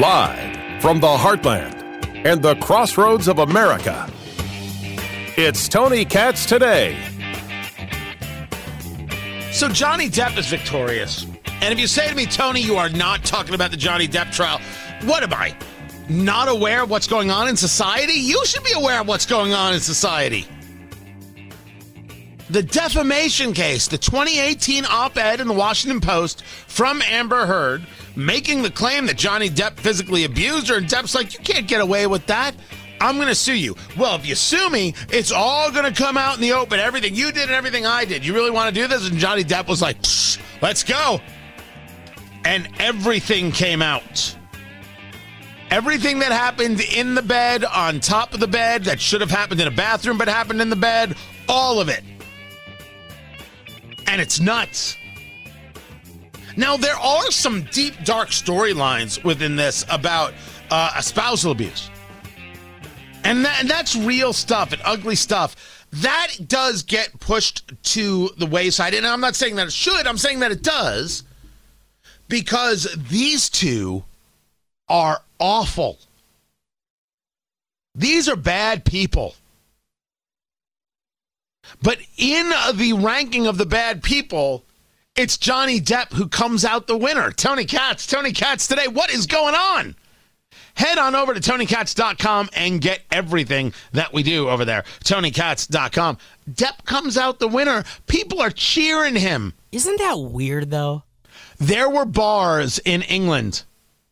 Live from the heartland and the crossroads of America, it's Tony Katz today. So Johnny Depp is victorious. And if you say to me, Tony, you are not talking about the Johnny Depp trial, what am I? Not aware of what's going on in society? You should be aware of what's going on in society. The defamation case, the 2018 op ed in the Washington Post from Amber Heard, making the claim that Johnny Depp physically abused her, and Depp's like, you can't get away with that. I'm going to sue you. Well, if you sue me, it's all going to come out in the open. Everything you did and everything I did. You really want to do this? And Johnny Depp was like, let's go. And everything came out. Everything that happened in the bed, on top of the bed, that should have happened in a bathroom but happened in the bed, all of it and it's nuts. Now, there are some deep, dark storylines within this about uh, spousal abuse. And, that, and that's real stuff and ugly stuff. That does get pushed to the wayside. And I'm not saying that it should, I'm saying that it does because these two are awful. These are bad people. But in the ranking of the bad people, it's Johnny Depp who comes out the winner. Tony Katz, Tony Katz today. What is going on? Head on over to TonyKatz.com and get everything that we do over there. TonyKatz.com. Depp comes out the winner. People are cheering him. Isn't that weird, though? There were bars in England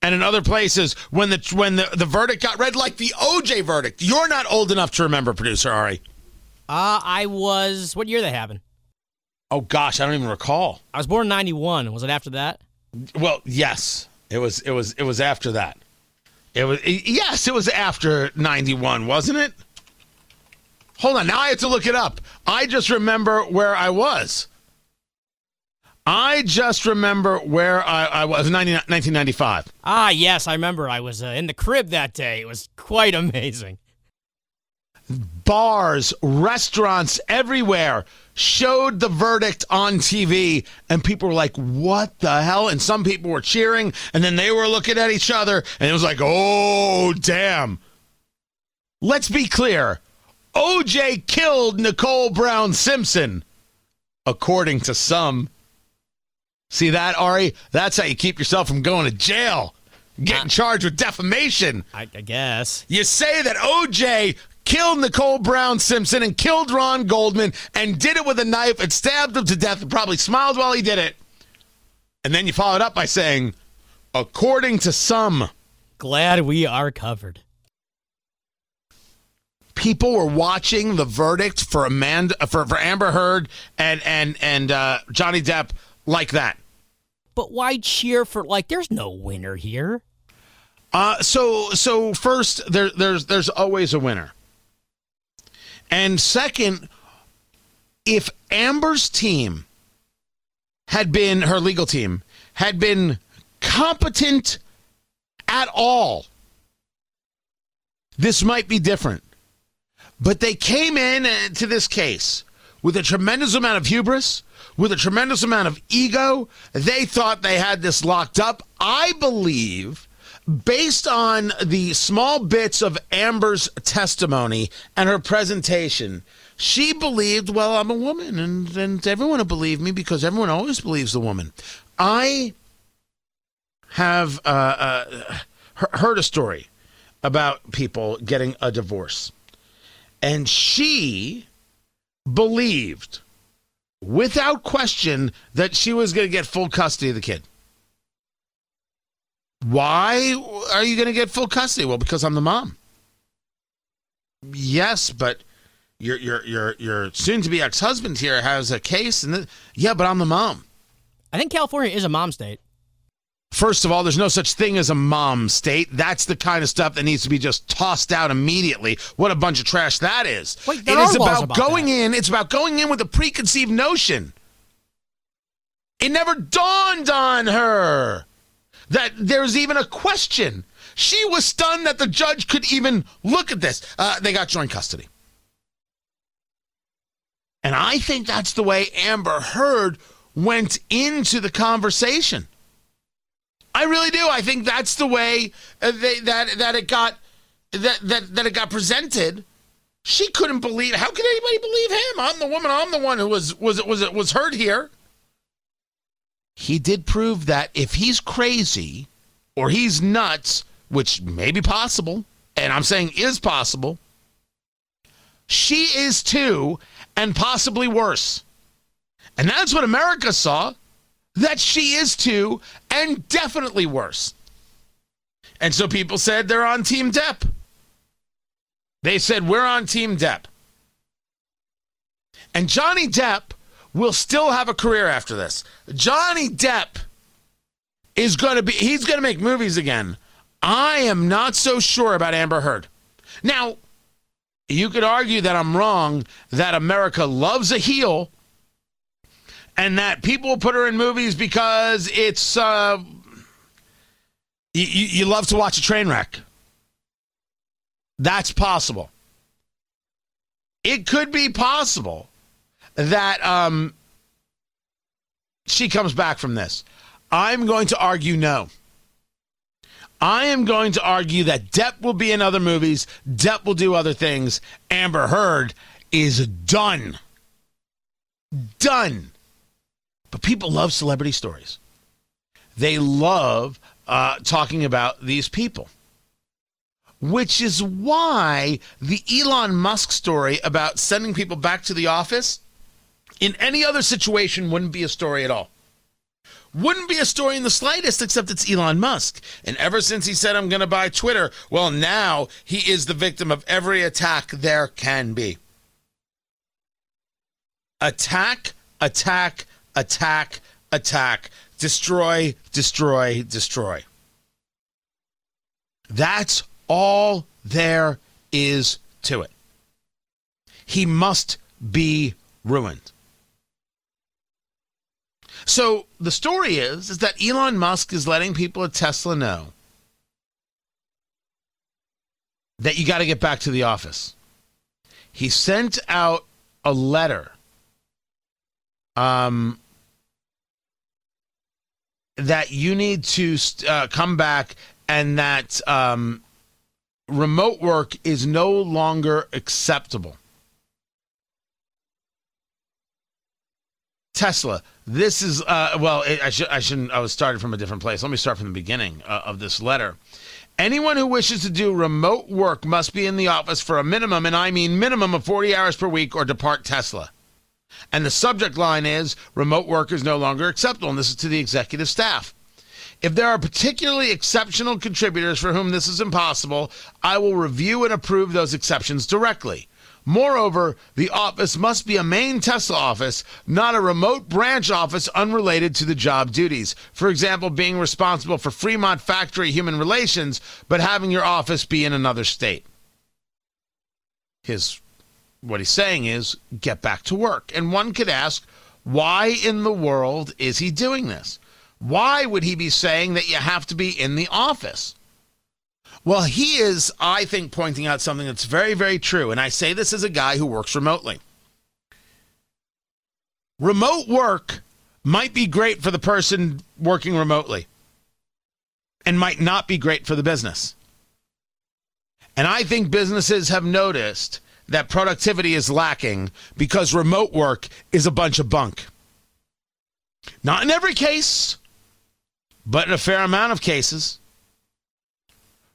and in other places when the when the, the verdict got read, like the OJ verdict. You're not old enough to remember, producer Ari. Uh, I was. What year that happened? Oh gosh, I don't even recall. I was born in '91. Was it after that? Well, yes, it was. It was. It was after that. It was. Yes, it was after '91, wasn't it? Hold on. Now I have to look it up. I just remember where I was. I just remember where I, I was. 90, 1995. Ah, yes, I remember. I was uh, in the crib that day. It was quite amazing bars, restaurants everywhere showed the verdict on TV, and people were like, What the hell? And some people were cheering, and then they were looking at each other, and it was like, Oh, damn. Let's be clear OJ killed Nicole Brown Simpson, according to some. See that, Ari? That's how you keep yourself from going to jail. Getting uh, charged with defamation. I, I guess. You say that OJ killed Nicole Brown Simpson and killed Ron Goldman and did it with a knife and stabbed him to death and probably smiled while he did it. And then you followed up by saying, according to some. Glad we are covered. People were watching the verdict for Amanda for, for Amber Heard and and and uh, Johnny Depp like that. But why cheer for like? There's no winner here. Uh, so so first there there's there's always a winner. And second, if Amber's team had been her legal team had been competent at all, this might be different. But they came in uh, to this case with a tremendous amount of hubris, with a tremendous amount of ego. They thought they had this locked up. I believe based on the small bits of Amber's testimony and her presentation, she believed, well, I'm a woman, and, and everyone will believe me because everyone always believes the woman. I have uh, uh, heard a story about people getting a divorce, and she believed, without question, that she was going to get full custody of the kid. Why are you going to get full custody? Well, because I'm the mom. Yes, but your your your your soon to be ex husband here has a case, and yeah, but I'm the mom. I think California is a mom state. First of all, there's no such thing as a mom state. That's the kind of stuff that needs to be just tossed out immediately. What a bunch of trash that is. Wait, it is about, about going that. in. It's about going in with a preconceived notion. It never dawned on her that there's even a question. She was stunned that the judge could even look at this. Uh, they got joint custody. And I think that's the way Amber Heard went into the conversation. I really do. I think that's the way uh, they, that that it got that, that that it got presented. She couldn't believe. How could anybody believe him? I'm the woman. I'm the one who was was was was hurt here. He did prove that if he's crazy or he's nuts, which may be possible, and I'm saying is possible, she is too, and possibly worse. And that's what America saw that she is too, and definitely worse. And so people said they're on Team Depp. They said, We're on Team Depp. And Johnny Depp will still have a career after this. Johnny Depp is going to be, he's going to make movies again. I am not so sure about Amber Heard. Now, you could argue that I'm wrong, that America loves a heel and that people put her in movies because it's uh, you, you love to watch a train wreck. That's possible. It could be possible that um, she comes back from this. I'm going to argue no. I am going to argue that Depp will be in other movies, Depp will do other things. Amber Heard is done. Done. But people love celebrity stories. They love uh, talking about these people, which is why the Elon Musk story about sending people back to the office in any other situation wouldn't be a story at all. Wouldn't be a story in the slightest, except it's Elon Musk. And ever since he said, I'm going to buy Twitter, well, now he is the victim of every attack there can be. Attack, attack, attack, attack, destroy, destroy, destroy. That's all there is to it. He must be ruined. So the story is is that Elon Musk is letting people at Tesla know that you got to get back to the office. He sent out a letter um, that you need to uh, come back and that um, remote work is no longer acceptable. Tesla. This is uh, well. I should I shouldn't. I was started from a different place. Let me start from the beginning uh, of this letter. Anyone who wishes to do remote work must be in the office for a minimum, and I mean minimum of 40 hours per week, or depart Tesla. And the subject line is remote work is no longer acceptable. And this is to the executive staff. If there are particularly exceptional contributors for whom this is impossible, I will review and approve those exceptions directly. Moreover, the office must be a main Tesla office, not a remote branch office unrelated to the job duties. For example, being responsible for Fremont factory human relations, but having your office be in another state. His what he's saying is get back to work. And one could ask, why in the world is he doing this? Why would he be saying that you have to be in the office? Well, he is, I think, pointing out something that's very, very true. And I say this as a guy who works remotely. Remote work might be great for the person working remotely and might not be great for the business. And I think businesses have noticed that productivity is lacking because remote work is a bunch of bunk. Not in every case, but in a fair amount of cases.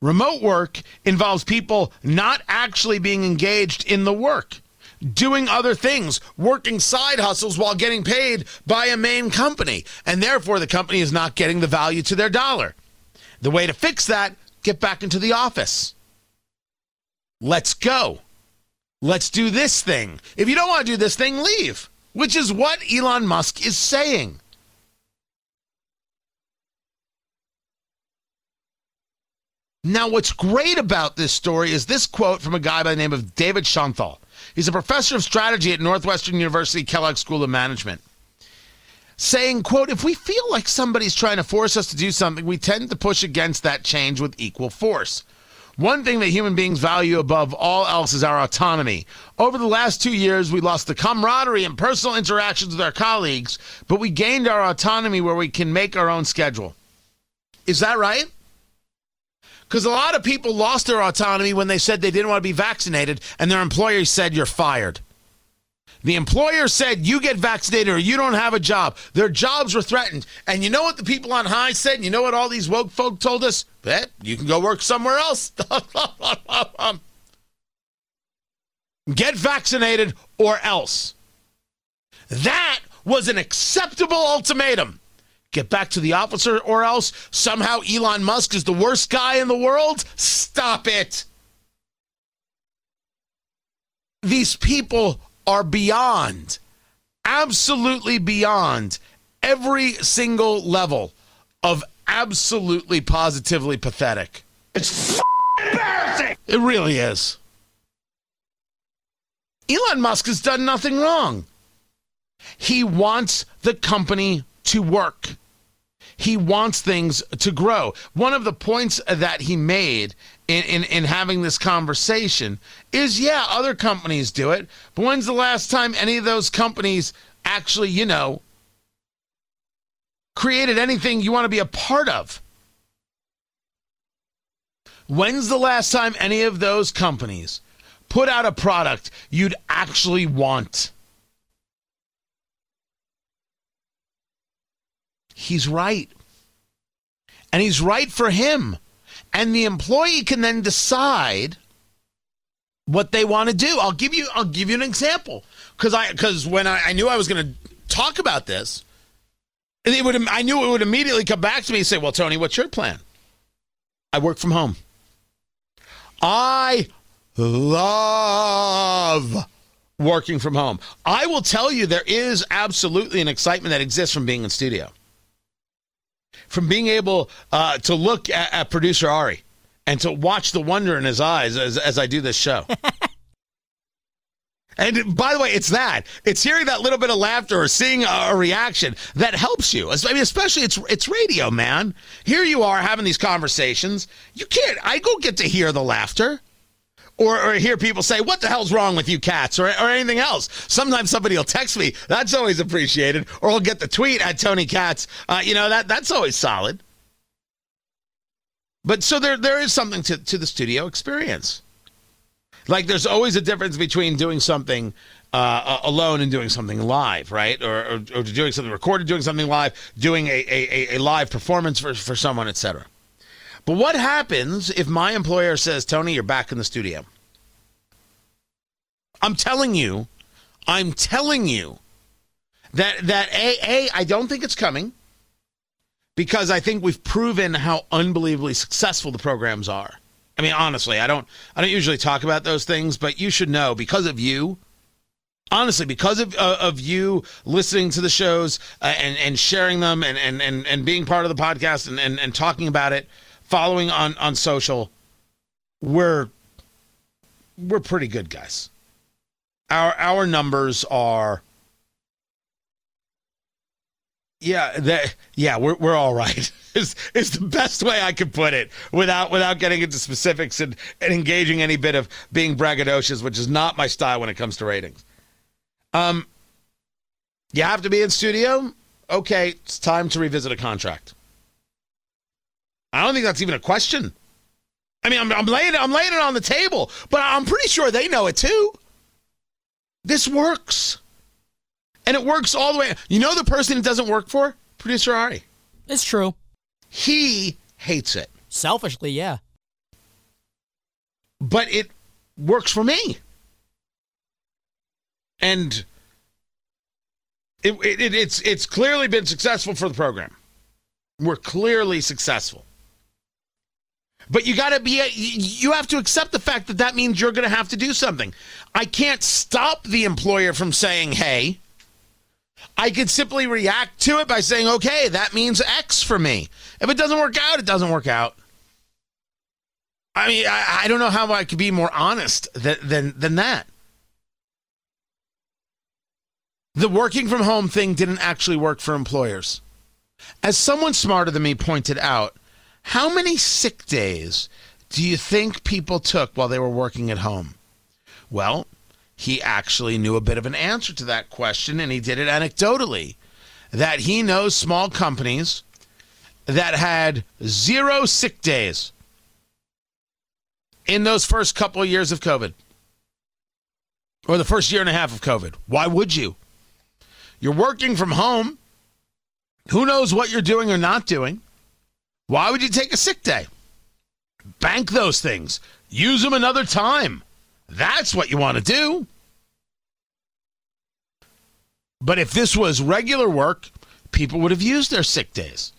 Remote work involves people not actually being engaged in the work, doing other things, working side hustles while getting paid by a main company, and therefore the company is not getting the value to their dollar. The way to fix that, get back into the office. Let's go. Let's do this thing. If you don't want to do this thing, leave, which is what Elon Musk is saying. Now, what's great about this story is this quote from a guy by the name of David Schonthal. He's a professor of strategy at Northwestern University Kellogg School of Management. Saying, quote, if we feel like somebody's trying to force us to do something, we tend to push against that change with equal force. One thing that human beings value above all else is our autonomy. Over the last two years, we lost the camaraderie and personal interactions with our colleagues, but we gained our autonomy where we can make our own schedule. Is that right? Because a lot of people lost their autonomy when they said they didn't want to be vaccinated, and their employer said, You're fired. The employer said, You get vaccinated or you don't have a job. Their jobs were threatened. And you know what the people on high said? You know what all these woke folk told us? Bet you can go work somewhere else. get vaccinated or else. That was an acceptable ultimatum. Get back to the officer or else somehow Elon Musk is the worst guy in the world? Stop it. These people are beyond, absolutely beyond every single level of absolutely positively pathetic. It's embarrassing. It really is. Elon Musk has done nothing wrong. He wants the company to work. He wants things to grow. One of the points that he made in, in, in having this conversation is yeah, other companies do it, but when's the last time any of those companies actually, you know, created anything you want to be a part of? When's the last time any of those companies put out a product you'd actually want? He's right. And he's right for him and the employee can then decide what they want to do. I'll give you I'll give you an example because I because when I, I, knew I was going to talk about this, it would I knew it would immediately come back to me and say, "Well, Tony, what's your plan?" I work from home. I love working from home. I will tell you there is absolutely an excitement that exists from being in studio from being able uh, to look at, at, producer Ari and to watch the wonder in his eyes as, as I do this show. and by the way, it's that it's hearing that little bit of laughter or seeing a, a reaction that helps you. I mean, especially it's it's radio, man. Here you are having these conversations. You can't. I go get to hear the laughter or, or hear people say, What the hell's wrong with you cats? Or, or anything else. Sometimes somebody will text me. That's always appreciated. Or I'll get the tweet at Tony Katz. Uh, you know, that that's always solid. But so there there is something to, to the studio experience. Like there's always a difference between doing something uh, alone and doing something live, right? Or, or, or, doing something recorded, doing something live, doing a, a, a live performance for, for someone, etc. But what happens if my employer says, Tony, you're back in the studio? I'm telling you, I'm telling you that that a a I don't think it's coming because I think we've proven how unbelievably successful the programs are. I mean, honestly, I don't I don't usually talk about those things, but you should know because of you. Honestly, because of uh, of you listening to the shows uh, and and sharing them and, and and and being part of the podcast and, and and talking about it, following on on social, we're we're pretty good guys. Our our numbers are yeah, that yeah, we're we're all right. is is the best way I could put it without without getting into specifics and, and engaging any bit of being braggadocious, which is not my style when it comes to ratings. Um you have to be in studio? Okay, it's time to revisit a contract. I don't think that's even a question. I mean, I'm, I'm laying I'm laying it on the table, but I'm pretty sure they know it too. This works, and it works all the way. You know the person it doesn't work for, producer Ari. It's true. He hates it. Selfishly, yeah. But it works for me, and it, it, it's it's clearly been successful for the program. We're clearly successful. But you got to be, you have to accept the fact that that means you're going to have to do something. I can't stop the employer from saying, hey. I could simply react to it by saying, okay, that means X for me. If it doesn't work out, it doesn't work out. I mean, I, I don't know how I could be more honest than, than, than that. The working from home thing didn't actually work for employers. As someone smarter than me pointed out, how many sick days do you think people took while they were working at home? Well, he actually knew a bit of an answer to that question, and he did it anecdotally. That he knows small companies that had zero sick days in those first couple of years of COVID or the first year and a half of COVID. Why would you? You're working from home. Who knows what you're doing or not doing? Why would you take a sick day? Bank those things. Use them another time. That's what you want to do. But if this was regular work, people would have used their sick days.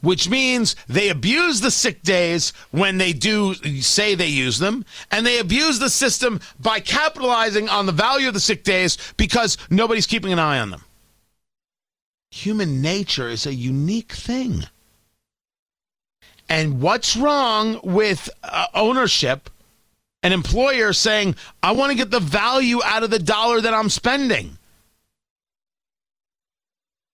Which means they abuse the sick days when they do say they use them, and they abuse the system by capitalizing on the value of the sick days because nobody's keeping an eye on them. Human nature is a unique thing. And what's wrong with uh, ownership? An employer saying, I want to get the value out of the dollar that I'm spending.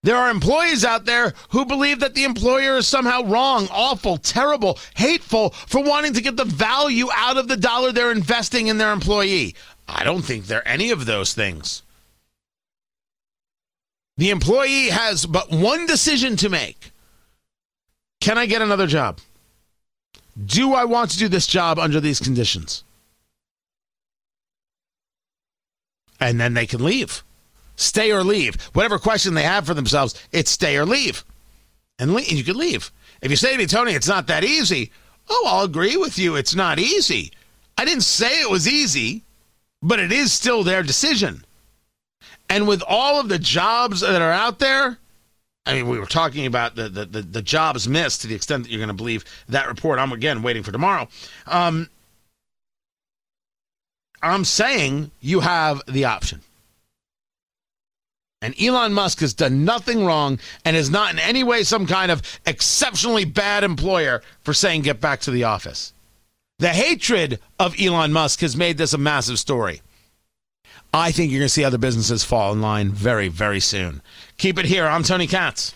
There are employees out there who believe that the employer is somehow wrong, awful, terrible, hateful for wanting to get the value out of the dollar they're investing in their employee. I don't think they're any of those things. The employee has but one decision to make Can I get another job? Do I want to do this job under these conditions? And then they can leave stay or leave. Whatever question they have for themselves, it's stay or leave. And leave, you can leave. If you say to me, Tony, it's not that easy, oh, I'll agree with you. It's not easy. I didn't say it was easy, but it is still their decision. And with all of the jobs that are out there, I mean, we were talking about the, the, the, the jobs missed to the extent that you're going to believe that report. I'm again waiting for tomorrow. Um, I'm saying you have the option. And Elon Musk has done nothing wrong and is not in any way some kind of exceptionally bad employer for saying get back to the office. The hatred of Elon Musk has made this a massive story. I think you're going to see other businesses fall in line very, very soon. Keep it here. I'm Tony Katz.